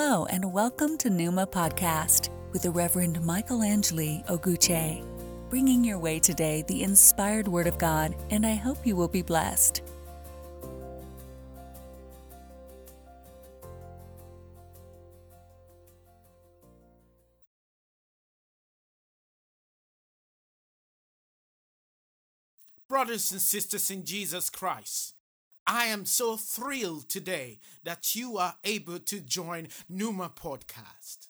Hello, and welcome to Numa Podcast with the Reverend Michael Angeli Oguche, bringing your way today the inspired Word of God, and I hope you will be blessed. Brothers and sisters in Jesus Christ, I am so thrilled today that you are able to join Numa Podcast.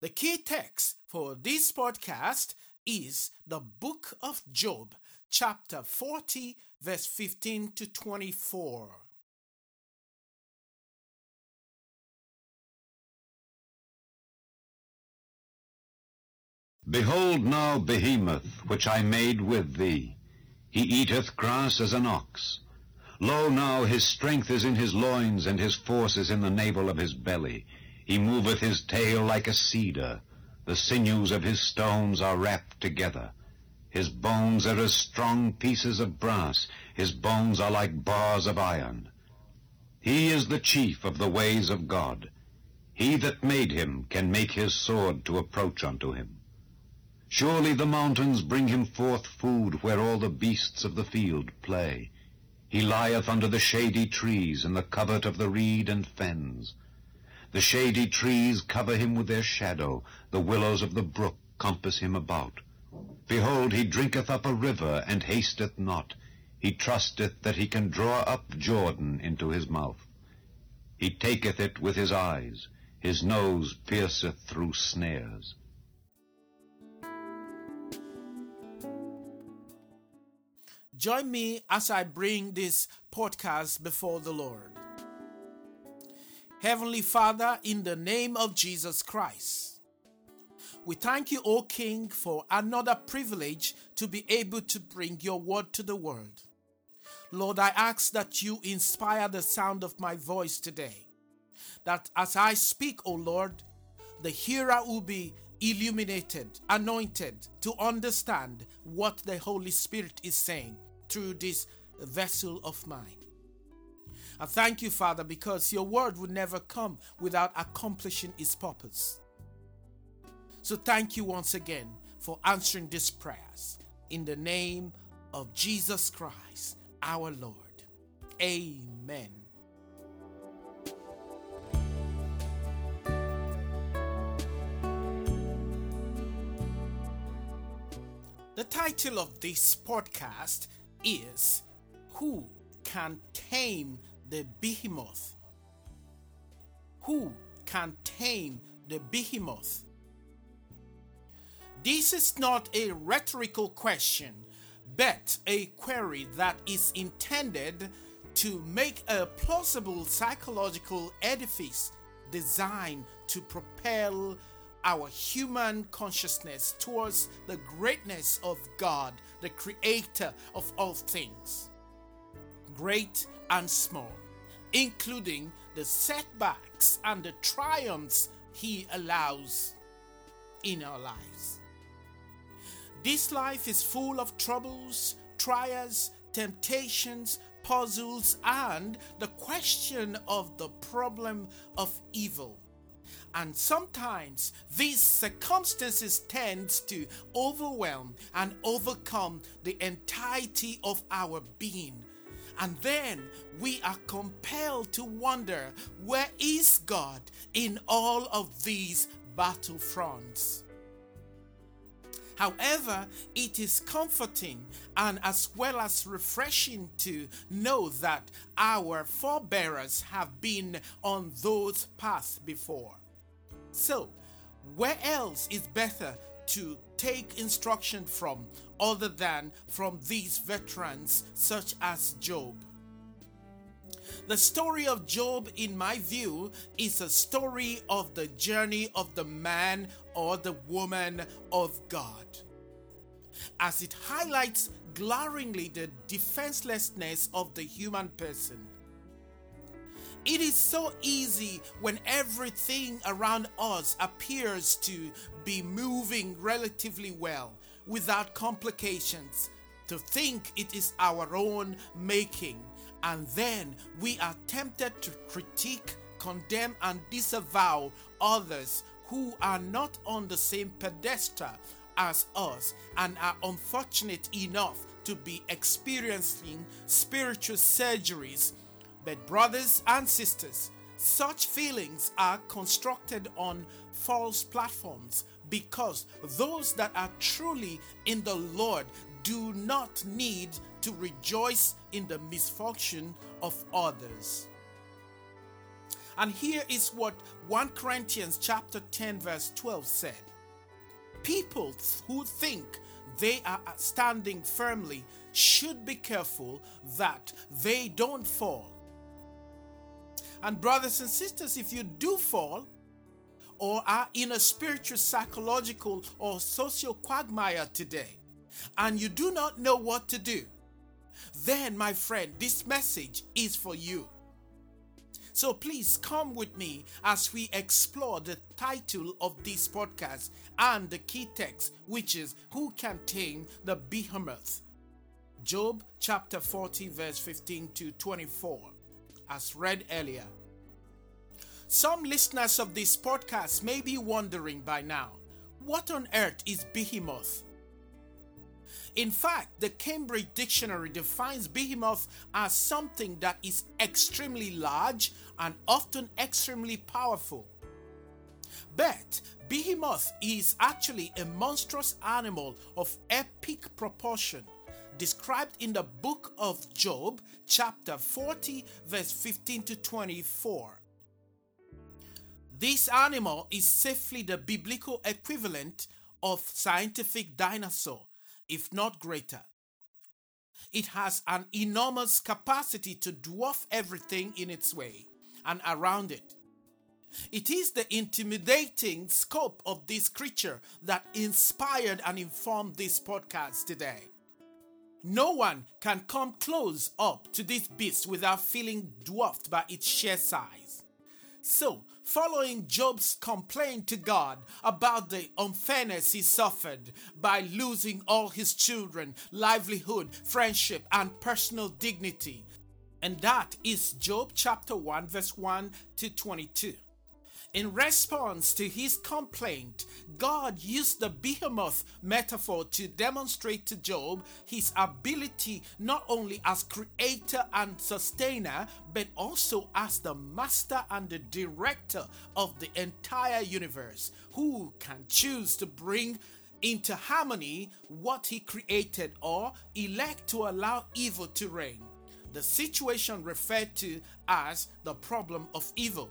The key text for this podcast is the book of Job, chapter 40, verse 15 to 24. Behold now Behemoth, which I made with thee. He eateth grass as an ox. Lo now, his strength is in his loins, and his force is in the navel of his belly. He moveth his tail like a cedar. The sinews of his stones are wrapped together. His bones are as strong pieces of brass. His bones are like bars of iron. He is the chief of the ways of God. He that made him can make his sword to approach unto him. Surely the mountains bring him forth food where all the beasts of the field play. He lieth under the shady trees in the covert of the reed and fens. The shady trees cover him with their shadow, the willows of the brook compass him about. Behold, he drinketh up a river, and hasteth not. He trusteth that he can draw up Jordan into his mouth. He taketh it with his eyes. His nose pierceth through snares. Join me as I bring this podcast before the Lord. Heavenly Father, in the name of Jesus Christ, we thank you, O King, for another privilege to be able to bring your word to the world. Lord, I ask that you inspire the sound of my voice today. That as I speak, O Lord, the hearer will be illuminated, anointed to understand what the Holy Spirit is saying through this vessel of mine. I thank you, Father, because your word would never come without accomplishing its purpose. So thank you once again for answering these prayers. In the name of Jesus Christ, our Lord. Amen. The title of this podcast is Who Can Tame the Behemoth? Who can tame the behemoth? This is not a rhetorical question, but a query that is intended to make a plausible psychological edifice designed to propel our human consciousness towards the greatness of God, the creator of all things, great and small, including the setbacks and the triumphs He allows in our lives. This life is full of troubles, trials, temptations, puzzles, and the question of the problem of evil. And sometimes these circumstances tend to overwhelm and overcome the entirety of our being. And then we are compelled to wonder where is God in all of these battlefronts? However, it is comforting and as well as refreshing to know that our forebears have been on those paths before. So, where else is better to take instruction from other than from these veterans such as Job. The story of Job, in my view, is a story of the journey of the man or the woman of God. As it highlights glaringly the defenselessness of the human person. It is so easy when everything around us appears to be moving relatively well without complications to think it is our own making and then we are tempted to critique, condemn, and disavow others who are not on the same pedestal as us and are unfortunate enough to be experiencing spiritual surgeries. But, brothers and sisters, such feelings are constructed on false platforms because those that are truly in the Lord do not need to rejoice in the misfortune of others. And here is what 1 Corinthians chapter 10 verse 12 said. People who think they are standing firmly should be careful that they don't fall. And brothers and sisters, if you do fall, or are in a spiritual, psychological, or social quagmire today, and you do not know what to do, then, my friend, this message is for you. So please come with me as we explore the title of this podcast and the key text, which is Who Can Tame the Behemoth? Job chapter 40, verse 15 to 24, as read earlier. Some listeners of this podcast may be wondering by now what on earth is behemoth? In fact, the Cambridge Dictionary defines behemoth as something that is extremely large and often extremely powerful. But behemoth is actually a monstrous animal of epic proportion described in the book of Job, chapter 40, verse 15 to 24. This animal is safely the biblical equivalent of scientific dinosaur if not greater. It has an enormous capacity to dwarf everything in its way and around it. It is the intimidating scope of this creature that inspired and informed this podcast today. No one can come close up to this beast without feeling dwarfed by its sheer size. So, following Job's complaint to God about the unfairness he suffered by losing all his children, livelihood, friendship, and personal dignity. And that is Job chapter 1, verse 1 to 22. In response to his complaint, God used the behemoth metaphor to demonstrate to Job his ability not only as creator and sustainer, but also as the master and the director of the entire universe, who can choose to bring into harmony what he created or elect to allow evil to reign. The situation referred to as the problem of evil.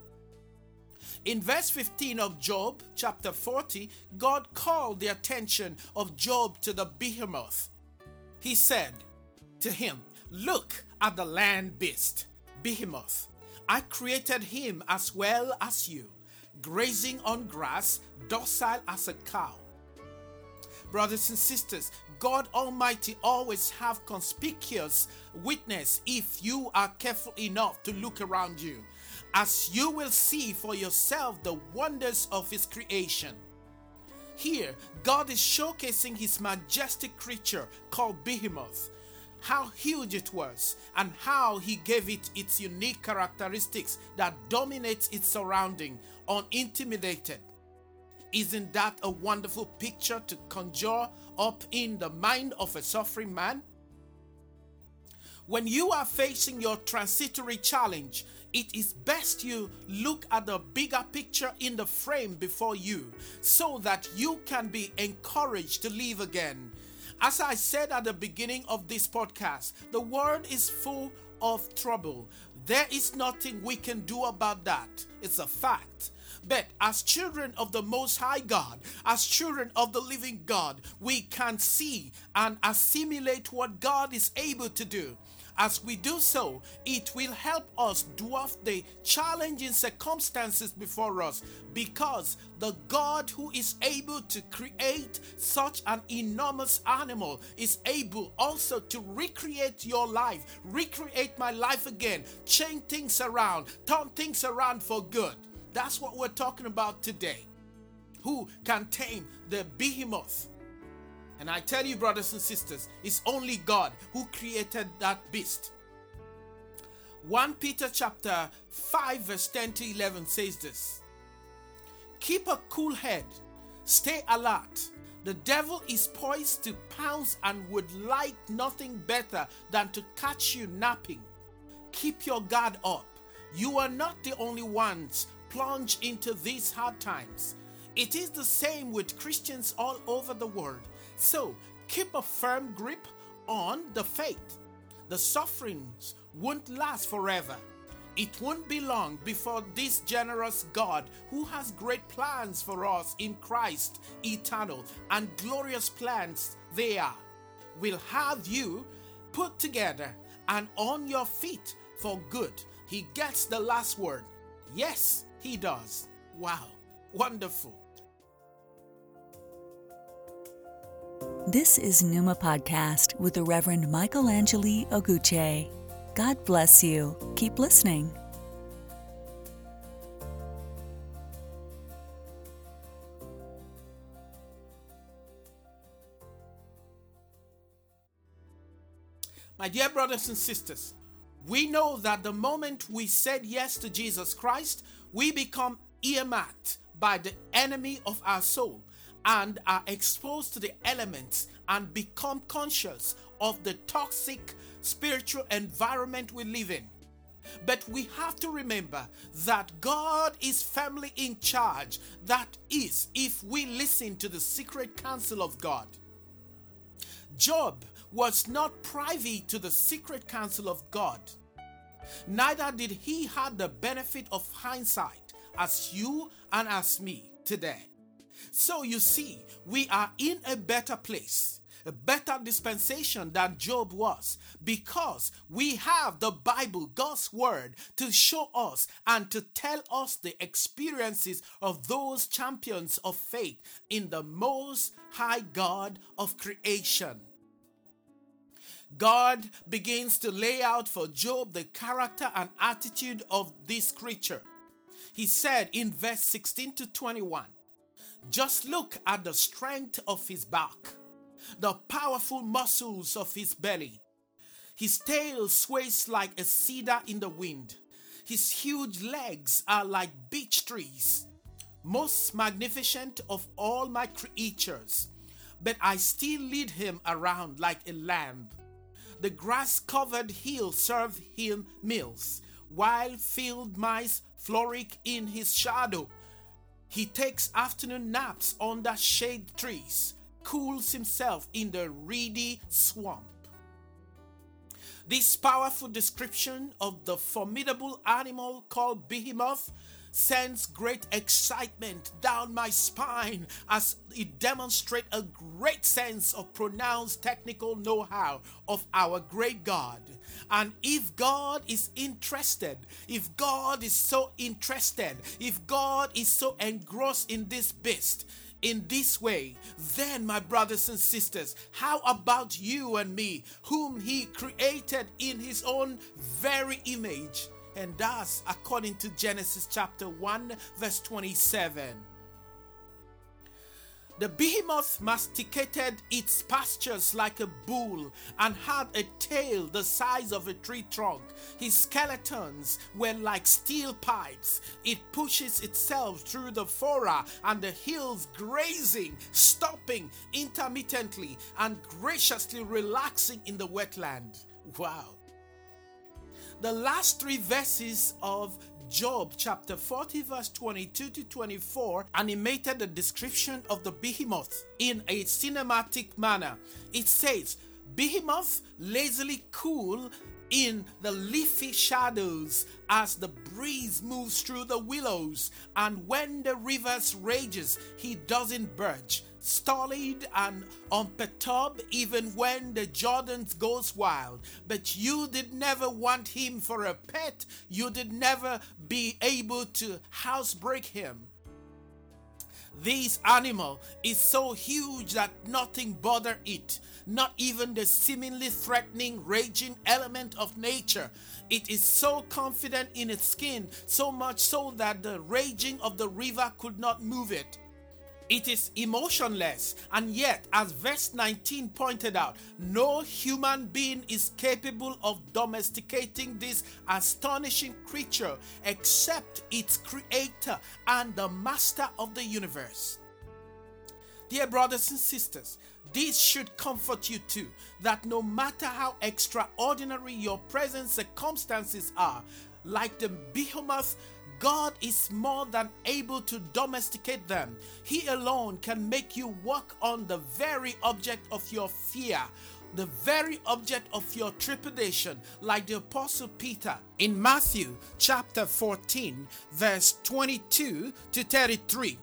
In verse 15 of Job chapter 40, God called the attention of Job to the behemoth. He said to him, Look at the land beast, behemoth. I created him as well as you, grazing on grass, docile as a cow. Brothers and sisters, God Almighty always have conspicuous witness if you are careful enough to look around you as you will see for yourself the wonders of His creation. Here, God is showcasing His majestic creature called Behemoth, how huge it was, and how He gave it its unique characteristics that dominates its surrounding, unintimidated. Isn't that a wonderful picture to conjure up in the mind of a suffering man? When you are facing your transitory challenge, it is best you look at the bigger picture in the frame before you so that you can be encouraged to live again. As I said at the beginning of this podcast, the world is full of trouble. There is nothing we can do about that. It's a fact. But as children of the Most High God, as children of the living God, we can see and assimilate what God is able to do. As we do so, it will help us dwarf the challenging circumstances before us because the God who is able to create such an enormous animal is able also to recreate your life, recreate my life again, change things around, turn things around for good. That's what we're talking about today. Who can tame the behemoth? And I tell you, brothers and sisters, it's only God who created that beast. 1 Peter chapter 5 verse 10 to 11 says this. Keep a cool head. Stay alert. The devil is poised to pounce and would like nothing better than to catch you napping. Keep your guard up. You are not the only ones plunged into these hard times. It is the same with Christians all over the world. So keep a firm grip on the faith. The sufferings won't last forever. It won't be long before this generous God, who has great plans for us in Christ, eternal and glorious plans they are, will have you put together and on your feet for good. He gets the last word. Yes, he does. Wow, wonderful. This is Numa Podcast with the Reverend Michael Angeli Oguche. God bless you. Keep listening. My dear brothers and sisters, we know that the moment we said yes to Jesus Christ, we become earmarked by the enemy of our soul and are exposed to the elements and become conscious of the toxic spiritual environment we live in. But we have to remember that God is firmly in charge. That is, if we listen to the secret counsel of God. Job was not privy to the secret counsel of God. Neither did he have the benefit of hindsight as you and as me today. So you see, we are in a better place, a better dispensation than Job was, because we have the Bible, God's Word, to show us and to tell us the experiences of those champions of faith in the most high God of creation. God begins to lay out for Job the character and attitude of this creature. He said in verse 16 to 21 just look at the strength of his back, the powerful muscles of his belly. His tail sways like a cedar in the wind. His huge legs are like beech trees, most magnificent of all my creatures. But I still lead him around like a lamb. The grass covered hills serve him meals, while field mice frolic in his shadow. He takes afternoon naps under shade trees, cools himself in the reedy swamp. This powerful description of the formidable animal called Behemoth sends great excitement down my spine as it demonstrates a great sense of pronounced technical know how of our great God. And if God is interested, if God is so interested, if God is so engrossed in this beast, in this way, then, my brothers and sisters, how about you and me, whom He created in His own very image? And thus according to Genesis chapter 1, verse 27. The behemoth masticated its pastures like a bull and had a tail the size of a tree trunk. His skeletons were like steel pipes. It pushes itself through the fora and the hills, grazing, stopping intermittently, and graciously relaxing in the wetland. Wow. The last three verses of Job chapter 40, verse 22 to 24, animated the description of the behemoth in a cinematic manner. It says, behemoth lazily cool in the leafy shadows as the breeze moves through the willows, and when the rivers rages, he doesn't budge, stolid and unperturbed even when the Jordans goes wild. But you did never want him for a pet, you did never be able to housebreak him. This animal is so huge that nothing bother it, not even the seemingly threatening, raging element of nature. It is so confident in its skin, so much so that the raging of the river could not move it. It is emotionless, and yet, as verse 19 pointed out, no human being is capable of domesticating this astonishing creature except its creator and the master of the universe. Dear brothers and sisters, this should comfort you too that no matter how extraordinary your present circumstances are, like the behemoth God is more than able to domesticate them. He alone can make you walk on the very object of your fear, the very object of your trepidation, like the Apostle Peter in Matthew chapter 14, verse 22 to 33.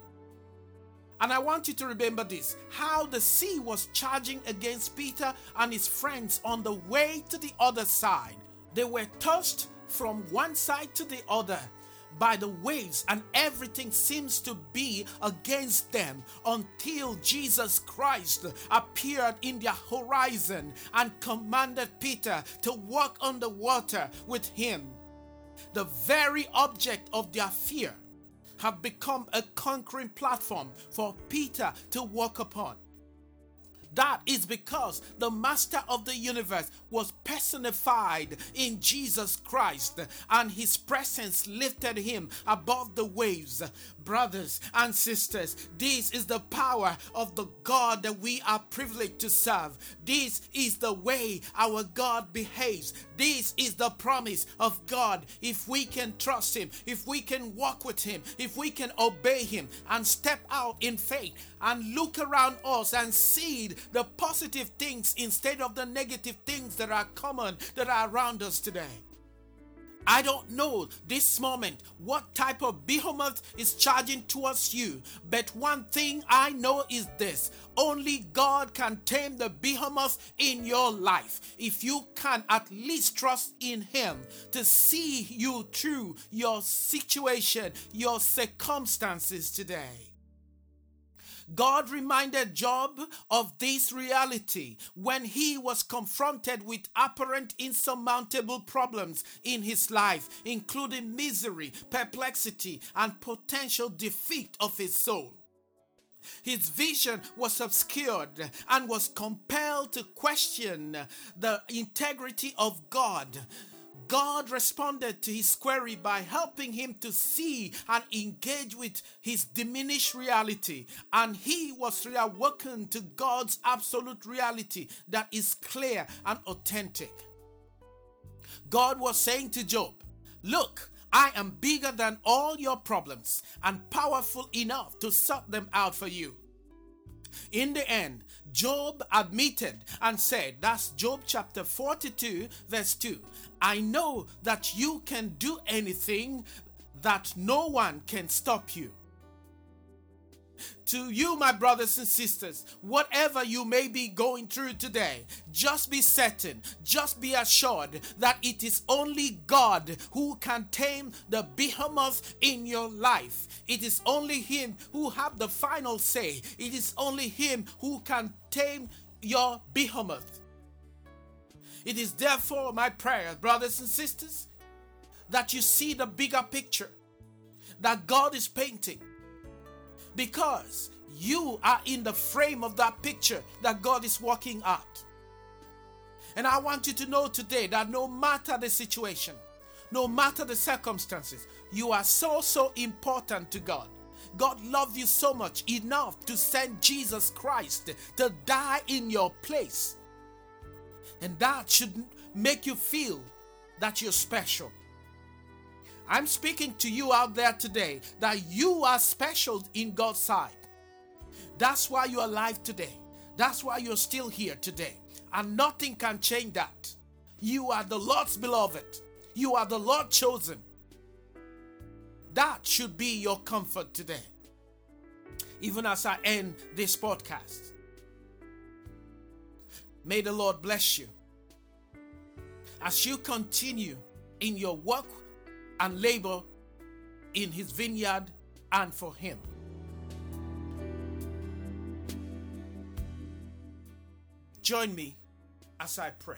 And I want you to remember this how the sea was charging against Peter and his friends on the way to the other side. They were tossed from one side to the other by the waves, and everything seems to be against them until Jesus Christ appeared in their horizon and commanded Peter to walk on the water with him. The very object of their fear have become a conquering platform for Peter to walk upon. That is because the master of the universe was personified in Jesus Christ, and his presence lifted him above the waves. Brothers and sisters, this is the power of the God that we are privileged to serve. This is the way our God behaves. This is the promise of God. If we can trust Him, if we can walk with Him, if we can obey Him and step out in faith and look around us and see the positive things instead of the negative things that are common that are around us today. I don't know this moment what type of behemoth is charging towards you, but one thing I know is this only God can tame the behemoth in your life. If you can at least trust in Him to see you through your situation, your circumstances today. God reminded Job of this reality when he was confronted with apparent insurmountable problems in his life, including misery, perplexity, and potential defeat of his soul. His vision was obscured and was compelled to question the integrity of God God responded to his query by helping him to see and engage with his diminished reality, and he was reawakened to God's absolute reality that is clear and authentic. God was saying to Job, Look, I am bigger than all your problems and powerful enough to sort them out for you. In the end, Job admitted and said, that's Job chapter 42, verse 2. I know that you can do anything, that no one can stop you. To you, my brothers and sisters, whatever you may be going through today, just be certain, just be assured that it is only God who can tame the behemoth in your life. It is only Him who have the final say. It is only Him who can tame your behemoth. It is therefore my prayer, brothers and sisters, that you see the bigger picture that God is painting. Because you are in the frame of that picture that God is working out. And I want you to know today that no matter the situation, no matter the circumstances, you are so, so important to God. God loved you so much enough to send Jesus Christ to die in your place and that should make you feel that you're special. I'm speaking to you out there today that you are special in God's sight. That's why you're alive today. That's why you're still here today. And nothing can change that. You are the Lord's beloved. You are the Lord chosen. That should be your comfort today. Even as I end this podcast. May the Lord bless you. As you continue in your work and labor in His vineyard and for Him. Join me as I pray.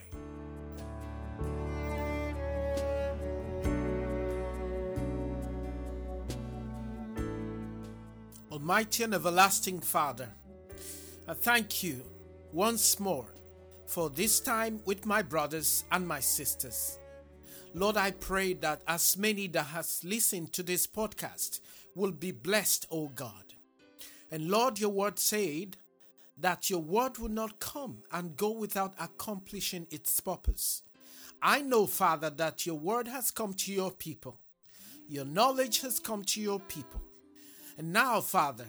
Almighty and everlasting Father, I thank you once more for this time with my brothers and my sisters. Lord, I pray that as many that has listened to this podcast will be blessed, O God. And Lord, your word said that your word will not come and go without accomplishing its purpose. I know, Father, that your word has come to your people. Your knowledge has come to your people. And now, Father,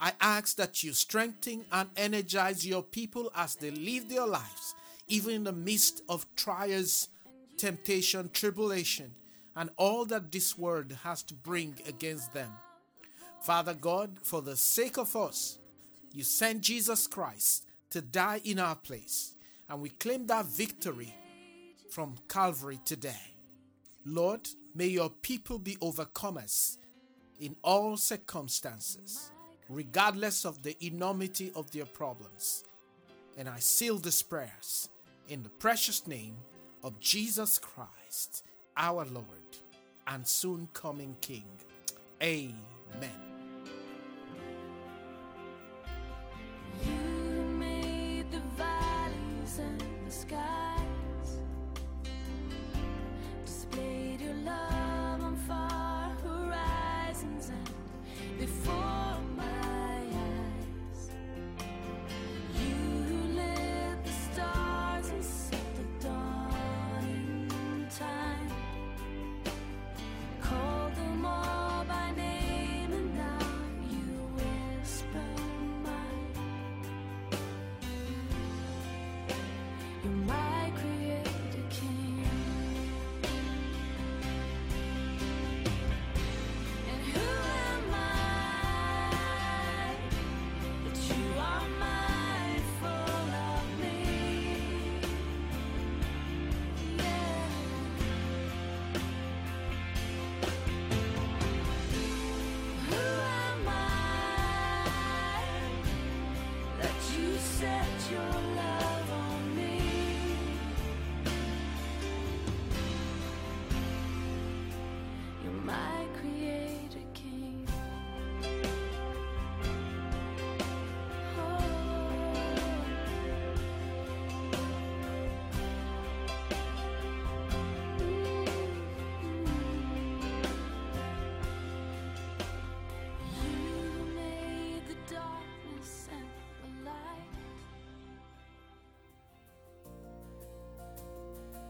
I ask that you strengthen and energize your people as they live their lives, even in the midst of trials, temptation, tribulation, and all that this world has to bring against them. Father God, for the sake of us, you sent Jesus Christ to die in our place, and we claim that victory from Calvary today. Lord, may your people be overcomers in all circumstances, regardless of the enormity of their problems. And I seal these prayers in the precious name of Jesus Christ, our Lord and soon coming King. Amen.